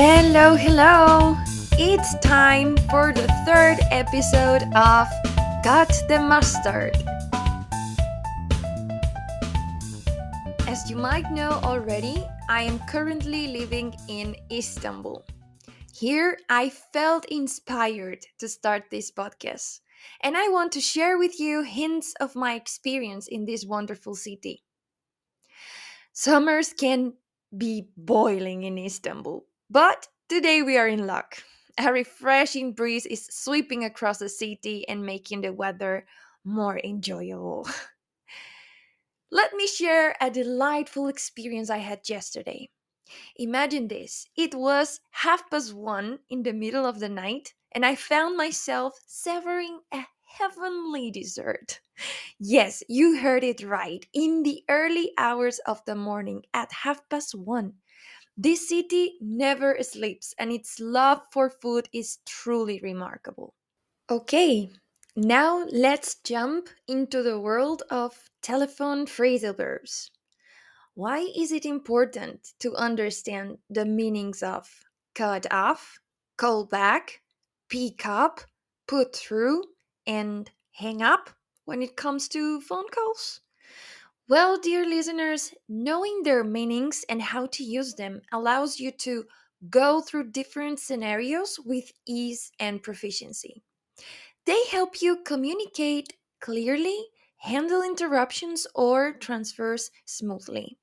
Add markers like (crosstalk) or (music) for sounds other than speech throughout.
Hello, hello! It's time for the third episode of Cut the Mustard. As you might know already, I am currently living in Istanbul. Here, I felt inspired to start this podcast, and I want to share with you hints of my experience in this wonderful city. Summers can be boiling in Istanbul, but today we are in luck. A refreshing breeze is sweeping across the city and making the weather more enjoyable. (laughs) Let me share a delightful experience I had yesterday. Imagine this it was half past one in the middle of the night, and I found myself savoring a heavenly dessert. (laughs) Yes, you heard it right. In the early hours of the morning at half past one. This city never sleeps, and its love for food is truly remarkable. Okay, now let's jump into the world of telephone phrasal verbs. Why is it important to understand the meanings of cut off, call back, pick up, put through, and hang up when it comes to phone calls? Well, dear listeners, knowing their meanings and how to use them allows you to go through different scenarios with ease and proficiency. They help you communicate clearly, handle interruptions, or transfers smoothly.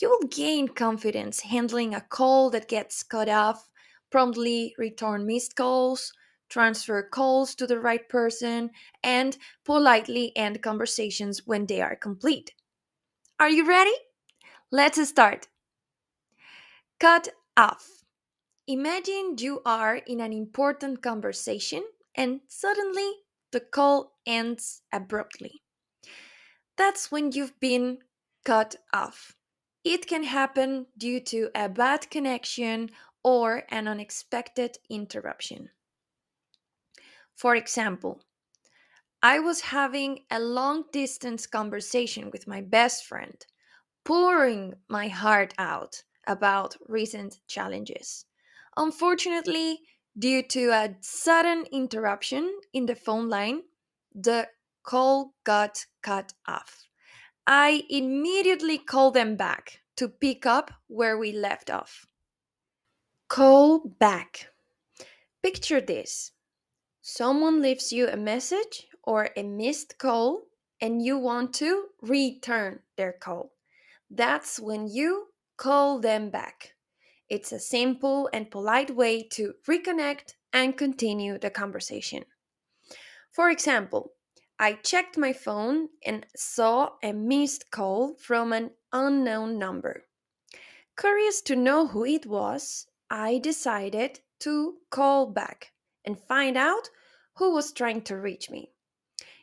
You will gain confidence handling a call that gets cut off, promptly return missed calls, transfer calls to the right person, and politely end conversations when they are complete. Are you ready? Let's start. Cut off. Imagine you are in an important conversation and suddenly the call ends abruptly. That's when you've been cut off. It can happen due to a bad connection or an unexpected interruption. For example, I was having a long distance conversation with my best friend, pouring my heart out about recent challenges. Unfortunately, due to a sudden interruption in the phone line, the call got cut off. I immediately called them back to pick up where we left off. Call back. Picture this someone leaves you a message or a missed call and you want to return their call. That's when you call them back. It's a simple and polite way to reconnect and continue the conversation. For example, I checked my phone and saw a missed call from an unknown number. Curious to know who it was, I decided to call back and find out who was trying to reach me.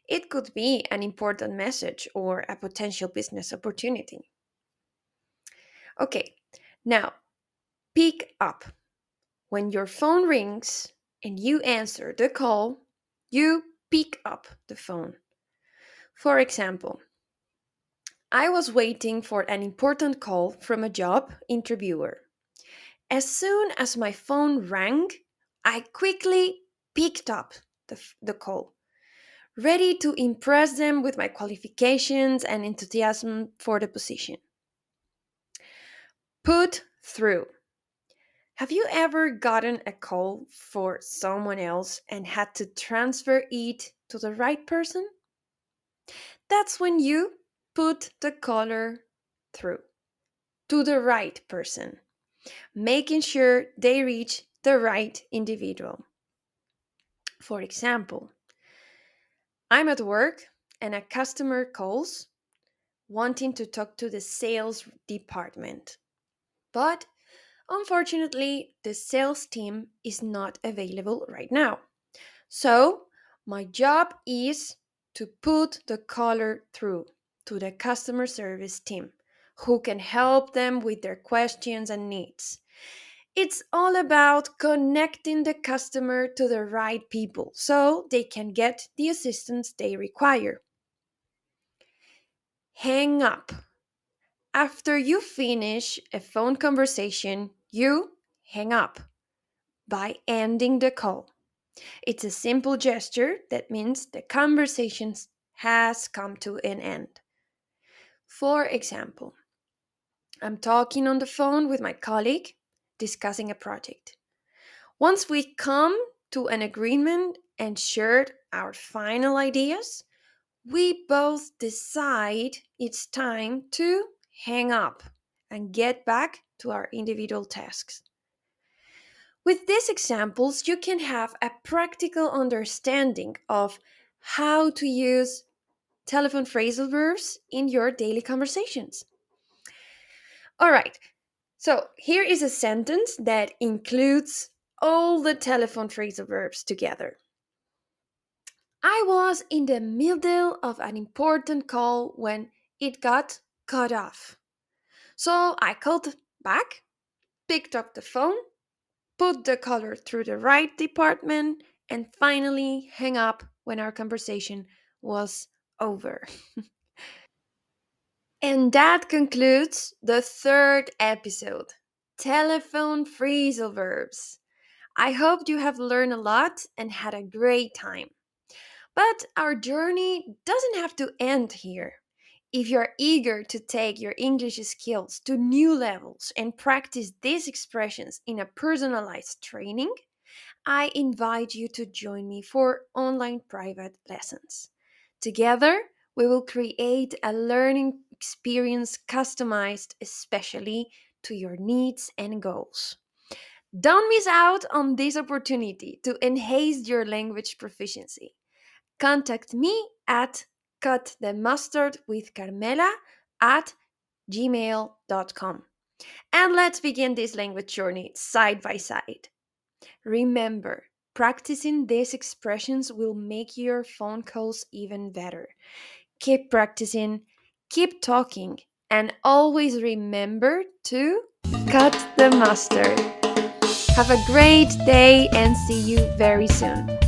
It could be an important message or a potential business opportunity. Okay, now pick up. When your phone rings and you answer the call, you pick up the phone. For example, I was waiting for an important call from a job interviewer. As soon as my phone rang, I quickly picked up the, the call ready to impress them with my qualifications and enthusiasm for the position. Put through. Have you ever gotten a call for someone else and had to transfer it to the right person? That's when you put the caller through to the right person, making sure they reach the right individual. For example, I'm at work and a customer calls wanting to talk to the sales department. But unfortunately, the sales team is not available right now. So, my job is to put the caller through to the customer service team who can help them with their questions and needs. It's all about connecting the customer to the right people so they can get the assistance they require. Hang up. After you finish a phone conversation, you hang up by ending the call. It's a simple gesture that means the conversation has come to an end. For example, I'm talking on the phone with my colleague discussing a project. Once we come to an agreement and shared our final ideas, we both decide it's time to hang up and get back to our individual tasks. With these examples, you can have a practical understanding of how to use telephone phrasal verbs in your daily conversations. All right, so here is a sentence that includes all the telephone phrasal verbs together. I was in the middle of an important call when it got cut off. So I called back, picked up the phone, put the color through the right department, and finally hang up when our conversation was over. (laughs) and that concludes the third episode Telephone Phrasal Verbs. I hope you have learned a lot and had a great time. But our journey doesn't have to end here. If you're eager to take your English skills to new levels and practice these expressions in a personalized training, I invite you to join me for online private lessons. Together, we will create a learning experience customized especially to your needs and goals. Don't miss out on this opportunity to enhance your language proficiency. Contact me at cut the mustard with Carmela at gmail.com. And let's begin this language journey side by side. Remember, practicing these expressions will make your phone calls even better. Keep practicing, keep talking, and always remember to cut the mustard. Have a great day and see you very soon.